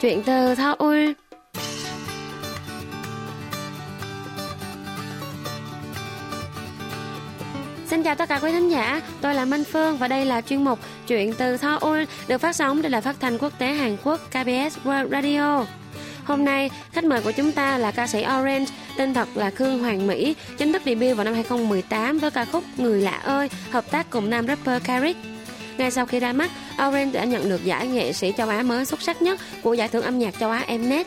Chuyện từ Seoul Xin chào tất cả quý thính giả, tôi là Minh Phương và đây là chuyên mục Chuyện từ Seoul được phát sóng trên đài phát thanh quốc tế Hàn Quốc KBS World Radio. Hôm nay, khách mời của chúng ta là ca sĩ Orange, tên thật là Khương Hoàng Mỹ, chính thức debut vào năm 2018 với ca khúc Người lạ ơi, hợp tác cùng nam rapper Carrick. Ngay sau khi ra mắt, Orange đã nhận được giải nghệ sĩ châu Á mới xuất sắc nhất của giải thưởng âm nhạc châu Á Mnet.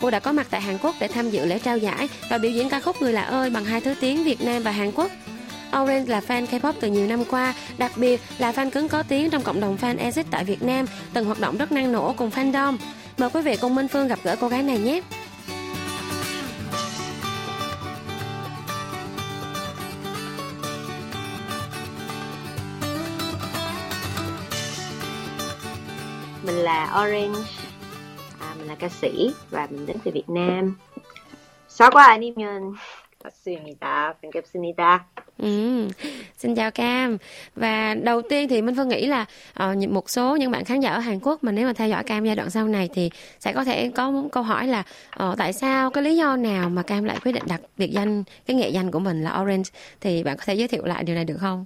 Cô đã có mặt tại Hàn Quốc để tham dự lễ trao giải và biểu diễn ca khúc Người lạ ơi bằng hai thứ tiếng Việt Nam và Hàn Quốc. Orange là fan K-pop từ nhiều năm qua, đặc biệt là fan cứng có tiếng trong cộng đồng fan exit tại Việt Nam, từng hoạt động rất năng nổ cùng fandom. Mời quý vị cùng Minh Phương gặp gỡ cô gái này nhé. là Orange, à, mình là ca sĩ và mình đến từ Việt Nam. 사과 아니면 맞습니다. 반갑습니다. Ừ, xin chào Cam và đầu tiên thì Minh Phương nghĩ là uh, một số những bạn khán giả ở Hàn Quốc mà nếu mà theo dõi Cam giai đoạn sau này thì sẽ có thể có một câu hỏi là uh, tại sao cái lý do nào mà Cam lại quyết định đặt biệt danh cái nghệ danh của mình là Orange thì bạn có thể giới thiệu lại điều này được không?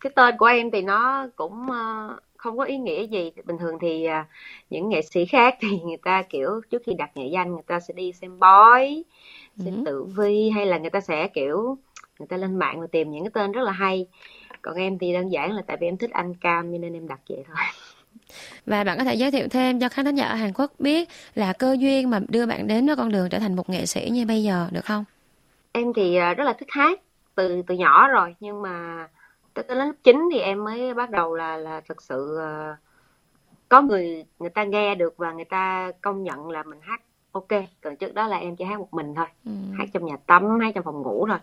Cái tên của em thì nó cũng uh, không có ý nghĩa gì bình thường thì uh, những nghệ sĩ khác thì người ta kiểu trước khi đặt nghệ danh người ta sẽ đi xem bói xem ừ. tử vi hay là người ta sẽ kiểu người ta lên mạng và tìm những cái tên rất là hay còn em thì đơn giản là tại vì em thích anh cam cho nên em đặt vậy thôi và bạn có thể giới thiệu thêm cho khán thính giả ở Hàn Quốc biết là cơ duyên mà đưa bạn đến với con đường trở thành một nghệ sĩ như bây giờ được không? Em thì à, rất là thích hát từ từ nhỏ rồi nhưng mà tới lớp 9 thì em mới bắt đầu là là thực sự uh, có người người ta nghe được và người ta công nhận là mình hát ok. Còn trước đó là em chỉ hát một mình thôi ừ. hát trong nhà tắm hát trong phòng ngủ thôi.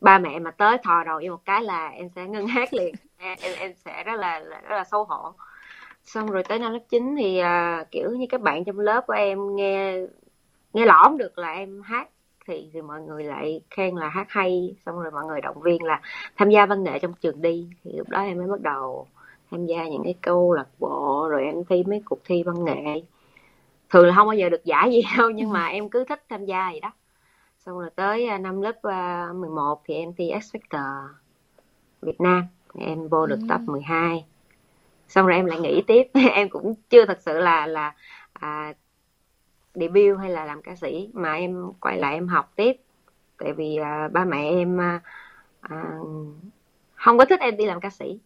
Ba mẹ mà tới thò đầu vô một cái là em sẽ ngưng hát liền. Em em sẽ rất là rất là xấu hổ. Xong rồi tới năm lớp 9 thì à, kiểu như các bạn trong lớp của em nghe nghe lõm được là em hát thì thì mọi người lại khen là hát hay xong rồi mọi người động viên là tham gia văn nghệ trong trường đi. Thì lúc đó em mới bắt đầu tham gia những cái câu lạc bộ rồi em thi mấy cuộc thi văn nghệ. Thường là không bao giờ được giải gì đâu nhưng mà em cứ thích tham gia vậy đó. Xong rồi tới à, năm lớp 11 à, thì em thi X Factor Việt Nam. Em vô được top 12 xong rồi em lại nghỉ tiếp. Em cũng chưa thật sự là là à, debut hay là làm ca sĩ mà em quay lại em học tiếp. Tại vì à, ba mẹ em à, à, không có thích em đi làm ca sĩ.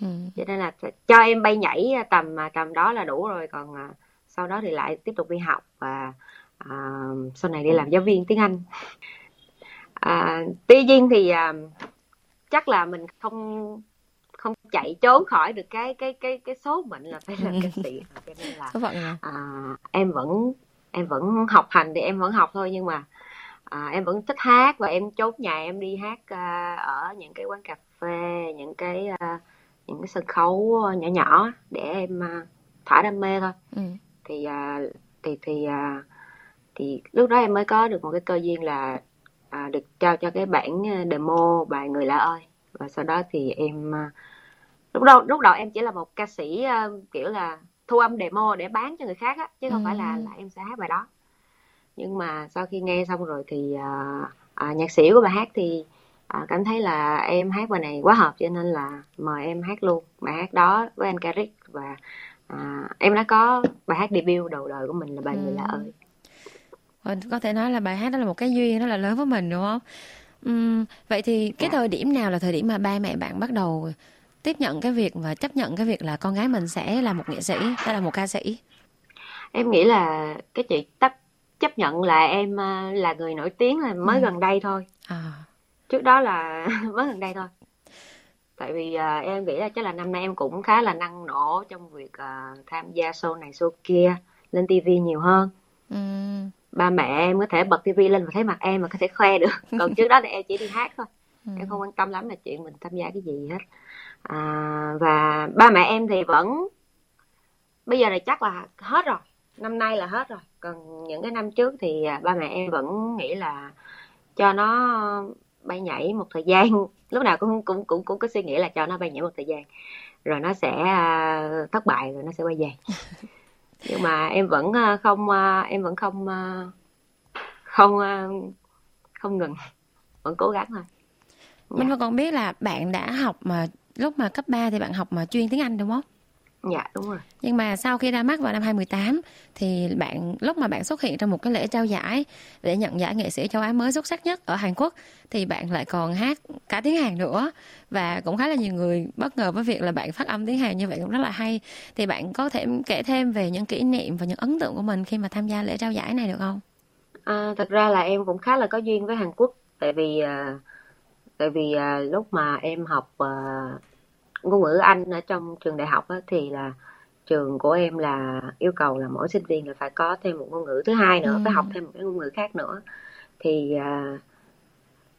Ừ. cho nên là cho em bay nhảy tầm tầm đó là đủ rồi. Còn à, sau đó thì lại tiếp tục đi học và à, sau này đi làm giáo viên tiếng Anh. À, tuy nhiên thì à, chắc là mình không không chạy trốn khỏi được cái cái cái cái số mệnh là phải làm ca sĩ. Cho nên là à, em vẫn em vẫn học hành thì em vẫn học thôi nhưng mà à, em vẫn thích hát và em chốt nhà em đi hát à, ở những cái quán cà phê những cái à, những cái sân khấu nhỏ nhỏ để em à, thỏa đam mê thôi ừ. thì à, thì thì à, thì lúc đó em mới có được một cái cơ duyên là à, được trao cho cái bản à, demo bài người lạ ơi và sau đó thì em à, lúc đầu lúc đầu em chỉ là một ca sĩ uh, kiểu là thu âm demo để bán cho người khác á chứ không ừ. phải là là em sẽ hát bài đó nhưng mà sau khi nghe xong rồi thì uh, uh, nhạc sĩ của bài hát thì uh, cảm thấy là em hát bài này quá hợp cho nên là mời em hát luôn bài hát đó với anh Carrick và uh, em đã có bài hát debut đầu đời của mình là bài ừ. người lạ ơi có thể nói là bài hát đó là một cái duyên rất là lớn với mình đúng không uhm, vậy thì cái dạ. thời điểm nào là thời điểm mà ba mẹ bạn bắt đầu tiếp nhận cái việc và chấp nhận cái việc là con gái mình sẽ là một nghệ sĩ hay là một ca sĩ? Em nghĩ là cái chị tấp chấp nhận là em ờ, là người nổi tiếng là mới ừ. gần đây thôi. À. trước đó là mới gần đây thôi. Tại vì uh, em nghĩ là chắc là năm nay em cũng khá là năng nổ trong việc uh, tham gia show này show kia lên tivi nhiều hơn. Ừ. Ba mẹ em có thể bật tivi lên và thấy mặt em mà có thể khoe được. Còn trước đó thì em chỉ đi hát thôi. Ừ. em không quan tâm lắm là chuyện mình tham gia cái gì hết à, và ba mẹ em thì vẫn bây giờ này chắc là hết rồi năm nay là hết rồi. Còn những cái năm trước thì à, ba mẹ em vẫn nghĩ là cho nó bay nhảy một thời gian. Lúc nào cũng cũng cũng cũng có suy nghĩ là cho nó bay nhảy một thời gian. Rồi nó sẽ uh, thất bại rồi nó sẽ quay về. Nhưng mà em vẫn ờ, không em vẫn không không không ngừng. Vẫn cố gắng thôi. Minh Vân còn biết là bạn đã học mà lúc mà cấp 3 thì bạn học mà chuyên tiếng Anh đúng không? Dạ đúng rồi. Nhưng mà sau khi ra mắt vào năm 2018 thì bạn lúc mà bạn xuất hiện trong một cái lễ trao giải để nhận giải nghệ sĩ châu Á mới xuất sắc nhất ở Hàn Quốc thì bạn lại còn hát cả tiếng Hàn nữa và cũng khá là nhiều người bất ngờ với việc là bạn phát âm tiếng Hàn như vậy cũng rất là hay. Thì bạn có thể kể thêm về những kỷ niệm và những ấn tượng của mình khi mà tham gia lễ trao giải này được không? À, thật ra là em cũng khá là có duyên với Hàn Quốc tại vì uh, tại vì uh, lúc mà em học uh, ngôn ngữ Anh ở trong trường đại học á, thì là trường của em là yêu cầu là mỗi sinh viên là phải có thêm một ngôn ngữ thứ hai nữa, ừ. phải học thêm một cái ngôn ngữ khác nữa. Thì uh,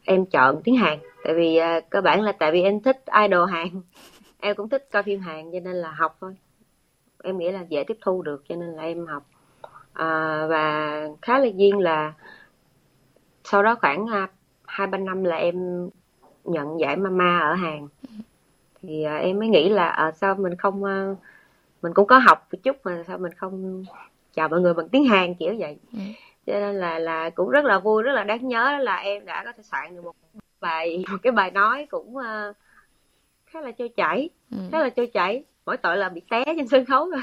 em chọn tiếng Hàn tại vì uh, cơ bản là tại vì em thích idol Hàn. em cũng thích coi phim Hàn cho nên là học thôi. Em nghĩ là dễ tiếp thu được cho nên là em học. À, và khá là duyên là sau đó khoảng hai ba năm là em nhận giải Mama ở Hàn thì à, em mới nghĩ là à, sao mình không à, mình cũng có học một chút mà sao mình không chào mọi người bằng tiếng Hàn kiểu vậy ừ. cho nên là là cũng rất là vui rất là đáng nhớ là em đã có thể soạn được một bài một cái bài nói cũng uh, khá là trôi chảy ừ. khá là trôi chảy mỗi tội là bị té trên sân khấu thôi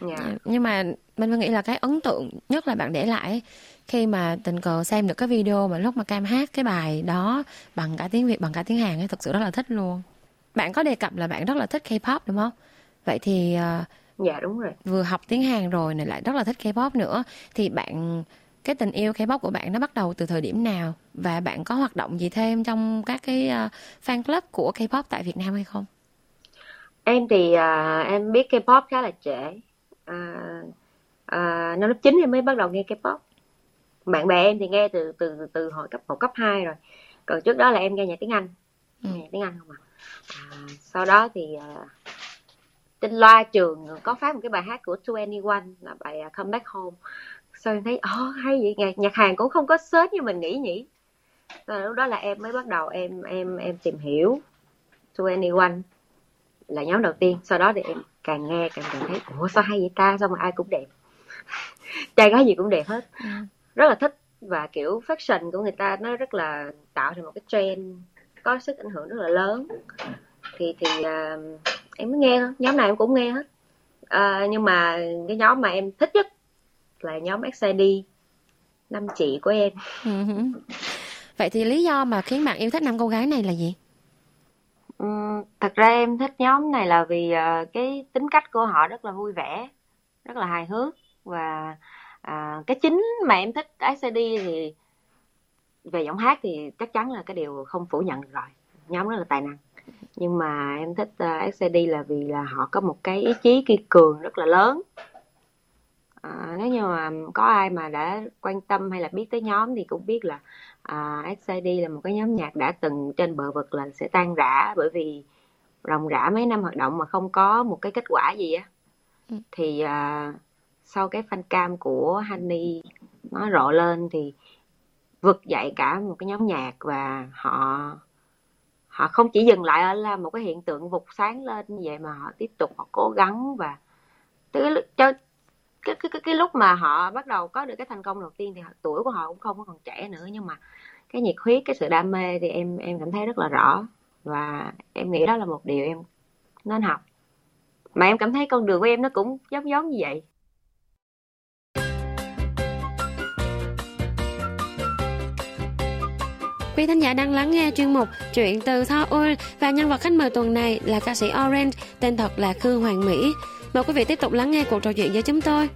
yeah. Dạ. nhưng mà mình nghĩ là cái ấn tượng nhất là bạn để lại khi mà tình cờ xem được cái video mà lúc mà cam hát cái bài đó bằng cả tiếng việt bằng cả tiếng hàn ấy thực sự rất là thích luôn bạn có đề cập là bạn rất là thích K-pop đúng không vậy thì uh, dạ đúng rồi vừa học tiếng hàn rồi này lại rất là thích K-pop nữa thì bạn cái tình yêu K-pop của bạn nó bắt đầu từ thời điểm nào và bạn có hoạt động gì thêm trong các cái uh, fan club của K-pop tại Việt Nam hay không? Em thì uh, em biết K-pop khá là trễ. Uh, uh, năm lớp 9 em mới bắt đầu nghe K-pop. Bạn bè em thì nghe từ từ từ hồi cấp 1, cấp 2 rồi. Còn trước đó là em nghe nhạc tiếng Anh. Ừ. nghe tiếng Anh không à, à sau đó thì à, trên loa trường có phát một cái bài hát của 21 là bài uh, Come Back Home. Sau em thấy oh, hay vậy nhạc, nhạc Hàn cũng không có sớt như mình nghĩ nhỉ? Rồi lúc đó là em mới bắt đầu em em em tìm hiểu 21 là nhóm đầu tiên. Sau đó thì em càng nghe càng càng thấy ủa sao hay vậy ta? Sao mà ai cũng đẹp? Trai gái gì cũng đẹp hết. Ừ. Rất là thích và kiểu fashion của người ta nó rất là tạo thành một cái trend có sức ảnh hưởng rất là lớn. Thì thì uh, em mới nghe thôi nhóm nào em cũng nghe hết. Uh, nhưng mà cái nhóm mà em thích nhất là nhóm XID năm chị của em. Ừ. Vậy thì lý do mà khiến bạn yêu thích năm cô gái này là gì um, thật ra em thích nhóm này là vì uh, cái tính cách của họ rất là vui vẻ rất là hài hước và à, cái chính mà em thích SCD thì về giọng hát thì chắc chắn là cái điều không phủ nhận rồi nhóm rất là tài năng. Nhưng mà em thích ờ, uh, SCD là vì là họ có một cái ý chí kiên cường rất là lớn. À, nếu như mà có ai mà đã quan tâm hay là biết tới nhóm thì cũng biết là à, XID là một cái nhóm nhạc đã từng trên bờ vực là sẽ tan rã bởi vì ròng rã mấy năm hoạt động mà không có một cái kết quả gì á ừ. thì à, sau cái fan cam của Honey nó rộ lên thì vực dậy cả một cái nhóm nhạc và họ họ không chỉ dừng lại ở là một cái hiện tượng vụt sáng lên như vậy mà họ tiếp tục họ cố gắng và cái cái lúc mà họ bắt đầu có được cái thành công đầu tiên thì tuổi của họ cũng không còn trẻ nữa nhưng mà cái nhiệt huyết cái sự đam mê thì em em cảm thấy rất là rõ và em nghĩ đó là một điều em nên học mà em cảm thấy con đường của em nó cũng giống giống như vậy Quý thính giả đang lắng nghe chuyên mục Chuyện từ Seoul và nhân vật khách mời tuần này là ca sĩ Orange, tên thật là Khương Hoàng Mỹ. Mời quý vị tiếp tục lắng nghe cuộc trò chuyện với chúng tôi.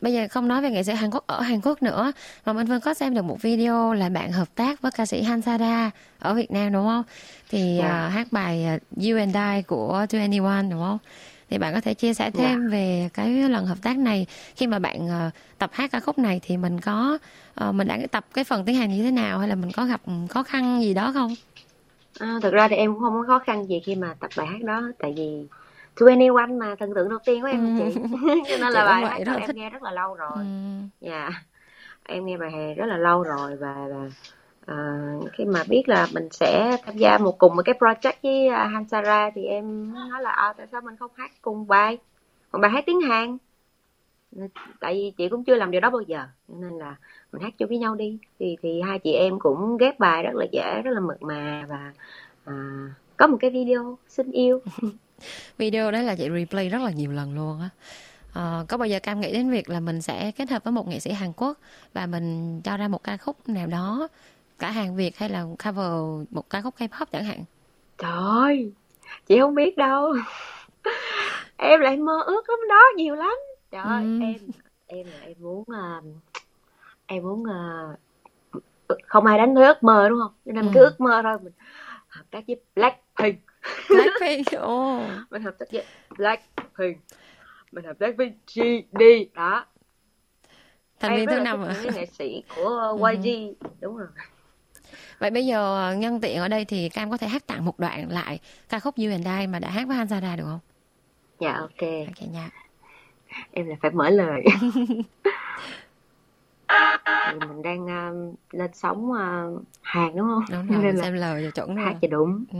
Bây giờ không nói về nghệ sĩ Hàn Quốc ở Hàn Quốc nữa mà Minh Vân có xem được một video là bạn hợp tác với ca sĩ Hansara ở Việt Nam đúng không? Thì yeah. Uh, hát bài uh, You and I của 21 đúng không? Thì bạn có thể chia sẻ thêm yeah. Dạ. về cái lần hợp tác này khi mà bạn uh, tập hát ca khúc này thì mình có uh, mình đã tập cái phần tiếng Hàn như thế nào hay là mình có gặp khó khăn gì đó không? À, thực ra thì em cũng không có khó khăn gì khi mà tập bài hát đó tại vì 21 mà thần tượng đầu tiên của em ừ. chị cho nên là bài hát đó em thích. nghe rất là lâu rồi ừ. dạ yeah. em nghe bài hè rất là lâu rồi và, và à, khi mà biết là mình sẽ tham gia một cùng một cái project với uh, Hansara thì em nói là à, tại sao mình không hát cùng bài một bài hát tiếng Hàn tại vì chị cũng chưa làm điều đó bao giờ nên là mình hát chung với nhau đi thì thì hai chị em cũng ghép bài rất là dễ rất là mượt mà và à, có một cái video xin yêu video đó là chị replay rất là nhiều lần luôn á. À, có bao giờ cam nghĩ đến việc là mình sẽ kết hợp với một nghệ sĩ hàn quốc và mình cho ra một ca khúc nào đó cả hàng việt hay là cover một ca khúc k-pop chẳng hạn? Trời ơi chị không biết đâu. Em lại mơ ước lắm đó nhiều lắm. Trời ơi ừ. em em là em muốn uh, em muốn uh, không ai đánh thuế ước mơ đúng không? Nên ừ. cứ ước mơ thôi mình hợp tác với Blackpink Blackpink oh. mình hợp tác với Blackpink mình hợp tác với GD đó thành viên thứ năm à nghệ sĩ của YG ừ. đúng rồi Vậy bây giờ ờ, nhân tiện ở đây thì Cam có thể hát tặng một đoạn lại ca khúc You and I mà đã hát với Hanzada được không? Dạ ok. Ok nha. Em là phải mở lời. mình đang uh, lên sóng uh, hàng đúng không? Đúng rồi, Nên xem lời cho chuẩn rồi. Hát cho đúng. Ừ.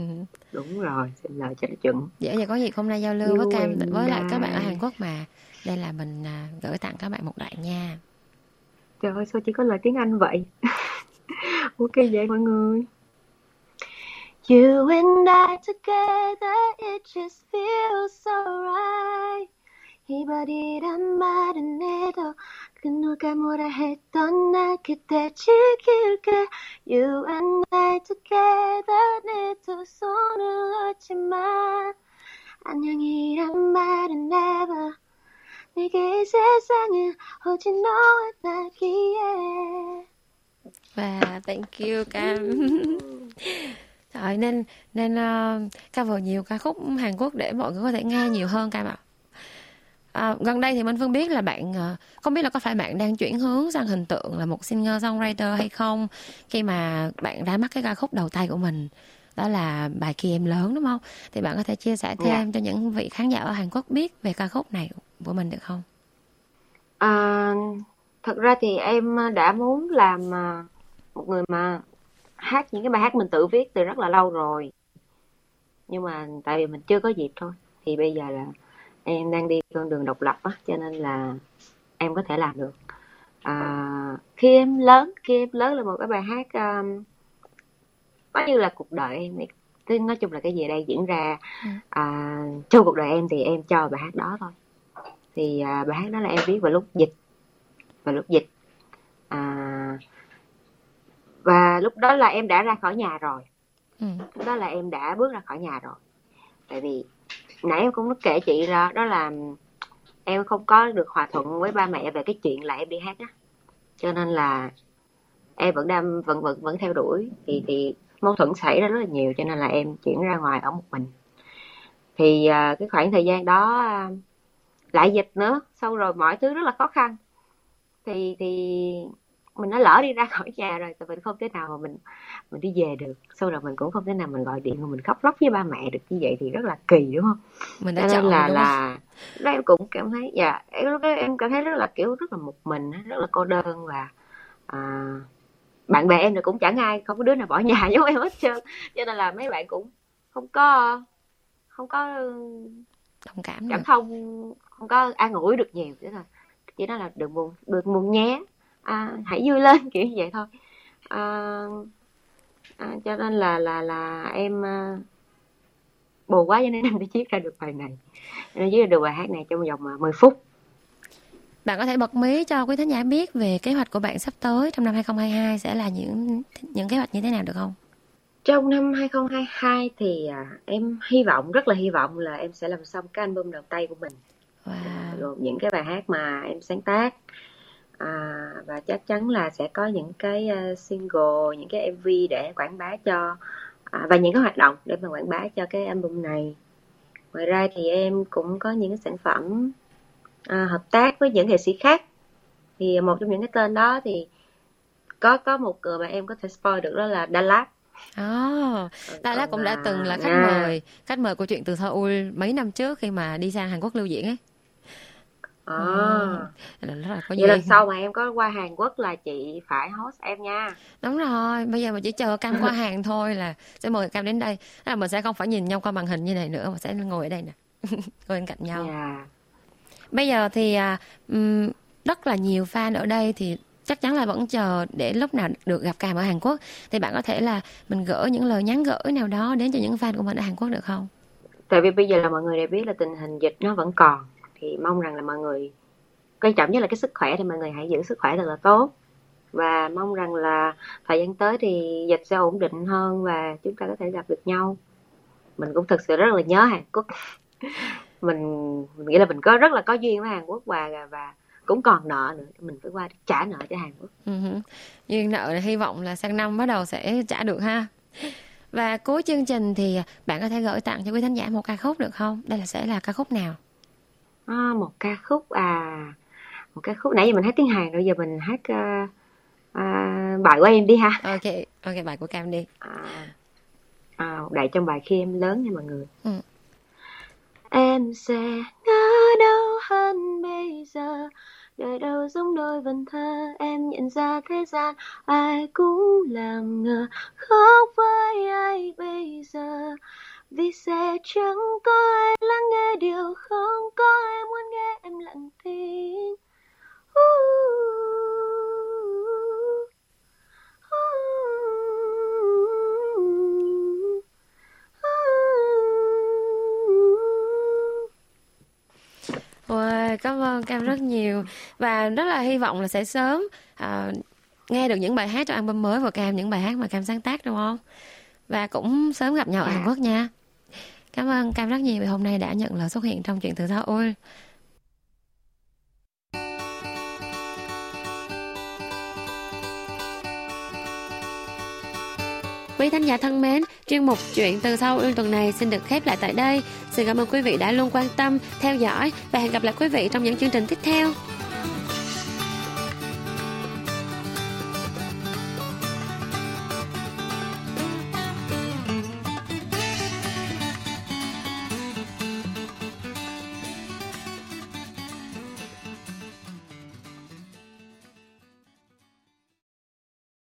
Đúng rồi, xem lời cho nó chuẩn. Dễ vậy có gì hôm nay giao lưu với Cam với lại các bạn ở Hàn Quốc mà. Đây là mình uh, gửi tặng các bạn một đoạn nha. Trời ơi, sao chỉ có lời tiếng Anh vậy? ok vậy mọi người. You and I together, it just feels so right. 이별이란 말은 해도 그 누가 뭐라 했던 나 그때 지킬게 You and I together 내 두 손을 놓지만 안녕이란 말은 never 내게 이 세상은 오직 너와 나기에 Và thank you Cam Trời nên nên uh, cover nhiều ca khúc Hàn Quốc để mọi người có thể nghe nhiều hơn Cam ạ. À. À, gần đây thì Minh Phương biết là bạn ờ, không biết là có phải bạn đang chuyển hướng sang hình tượng là một singer songwriter hay không khi mà bạn ra mắt cái ca khúc đầu tay của mình đó là bài kia em lớn đúng không thì bạn có thể chia sẻ thêm yeah. Dạ. cho những vị khán giả ở Hàn Quốc biết về ca khúc này của mình được không? À, thật ra thì em đã muốn làm ờ, một người mà hát những cái bài hát mình tự viết từ rất là lâu rồi nhưng mà tại vì mình chưa có dịp thôi thì bây giờ là em đang đi con đường độc lập á cho nên là em có thể làm được. À, khi em lớn khi em lớn là một cái bài hát um, có như là cuộc đời em thì nói chung là cái gì đây diễn ra ừ. à, trong cuộc đời em thì em cho bài hát đó thôi. Thì à, bài hát đó là em viết vào lúc dịch vào lúc dịch. À, và lúc đó là em đã ra khỏi nhà rồi. Ừ. lúc đó là em đã bước ra khỏi nhà rồi. Tại vì nãy em cũng kể chị ra, đó là em không có được hòa thuận với ba mẹ về cái chuyện là em đi hát á. Cho nên là em vẫn đang, vẫn vẫn vẫn theo đuổi. Thì thì mâu thuẫn xảy ra rất là nhiều, cho nên là em chuyển ra ngoài ở một mình. Thì à, cái khoảng thời gian đó à, lại dịch nữa, xong rồi mọi thứ rất là khó khăn. Thì thì mình đã lỡ đi ra khỏi nhà rồi thì mình không thể nào mà mình mình đi về được. Sau rồi mình cũng không thể nào mình gọi điện mà mình khóc lóc với ba mẹ được như vậy thì rất là kỳ đúng không? Mình đã chọn là là đó em cũng cảm thấy dạ em lúc đó em cảm thấy rất là kiểu rất là một mình rất là cô đơn và à, bạn bè em thì cũng chẳng ai không có đứa nào bỏ nhà giống em hết trơn. Cho nên là mấy bạn cũng không có không có đồng cảm cảm thông không có an ủi được nhiều. Thế thôi chỉ nói là đừng buồn đừng buồn nhé à, hãy vui lên kiểu như vậy thôi à, à, cho nên là là là em à, buồn quá cho nên em đã viết ra được bài này nên viết ra được bài hát này trong vòng 10 à, phút bạn có thể bật mí cho quý thính giả biết về kế hoạch của bạn sắp tới trong năm 2022 sẽ là những những kế hoạch như thế nào được không? Trong năm 2022 thì à, em hy vọng rất là hy vọng là em sẽ làm xong cái album đầu tay của mình. Wow. Rồi những cái bài hát mà em sáng tác à, và chắc chắn là sẽ có những cái uh, single những cái mv để quảng bá cho à, và những cái hoạt động để mà quảng bá cho cái album này ngoài ra thì em cũng có những cái sản phẩm à, hợp tác với những nghệ sĩ khác thì một trong những cái tên đó thì có có một người mà em có thể spoil được đó là Dallas oh, Đà cũng đã từng là khách à. mời khách mời của chuyện từ Seoul mấy năm trước khi mà đi sang Hàn Quốc lưu diễn ấy. À. Ừ. Rất là có Vậy lần sau mà em có qua Hàn Quốc là chị phải host em nha. Đúng rồi, bây giờ mà chỉ chờ Cam qua Hàn thôi là sẽ mời Cam đến đây. Là mình sẽ không phải nhìn nhau qua màn hình như này nữa mà sẽ ngồi ở đây nè. ngồi bên cạnh nhau. Yeah. Dạ. Bây giờ thì um, rất là nhiều fan ở đây thì chắc chắn là vẫn chờ để lúc nào được gặp Cam ở Hàn Quốc thì bạn có thể là mình gửi những lời nhắn gửi nào đó đến cho những fan của mình ở Hàn Quốc được không? Tại vì bây giờ là mọi người đều biết là tình hình dịch nó vẫn còn thì mong rằng là mọi người quan trọng nhất là cái sức khỏe thì mọi người hãy giữ sức khỏe thật là tốt. Và mong rằng là thời gian tới thì dịch sẽ ổn định hơn và chúng ta có thể gặp được nhau. Mình cũng thực sự rất là nhớ Hàn Quốc. Mình, mình nghĩ là mình có rất là có duyên với Hàn Quốc và và cũng còn nợ nữa. Mình phải qua trả nợ cho Hàn Quốc. Uh-huh. duyên nợ hy vọng là sang năm bắt đầu sẽ trả được ha. Và cuối chương trình thì bạn có thể gửi tặng cho quý thính giả một ca khúc được không? Đây là sẽ là ca khúc nào? À, một ca khúc à một ca khúc nãy giờ mình hát tiếng Hàn rồi giờ mình hát uh, uh, bài của em đi ha. Ok ok bài của Cam đi. À, à, đại trong bài khi em lớn nha mọi người. Ừ. em sẽ ngỡ đâu hơn bây giờ đời đâu giống đôi vần thơ em nhận ra thế gian ai cũng làm ngờ khóc với ai bây giờ vì sẽ chẳng có ai lắng nghe điều không có ai muốn nghe em lặng tiếng Wow, cảm ơn Cam rất nhiều và rất là hy vọng là sẽ sớm à, nghe được những bài hát trong album mới của Cam những bài hát mà Cam sáng tác đúng không? Và cũng sớm gặp nhau ở Hàn Quốc nha. Cảm ơn Cam rất nhiều vì hôm nay đã nhận lời xuất hiện trong chuyện từ Seoul. Quý thính giả thân mến, chuyên mục Chuyện từ sau ương tuần này xin được khép lại tại đây. Xin cảm ơn quý vị đã luôn quan tâm, theo dõi và hẹn gặp lại quý vị trong những chương trình tiếp theo.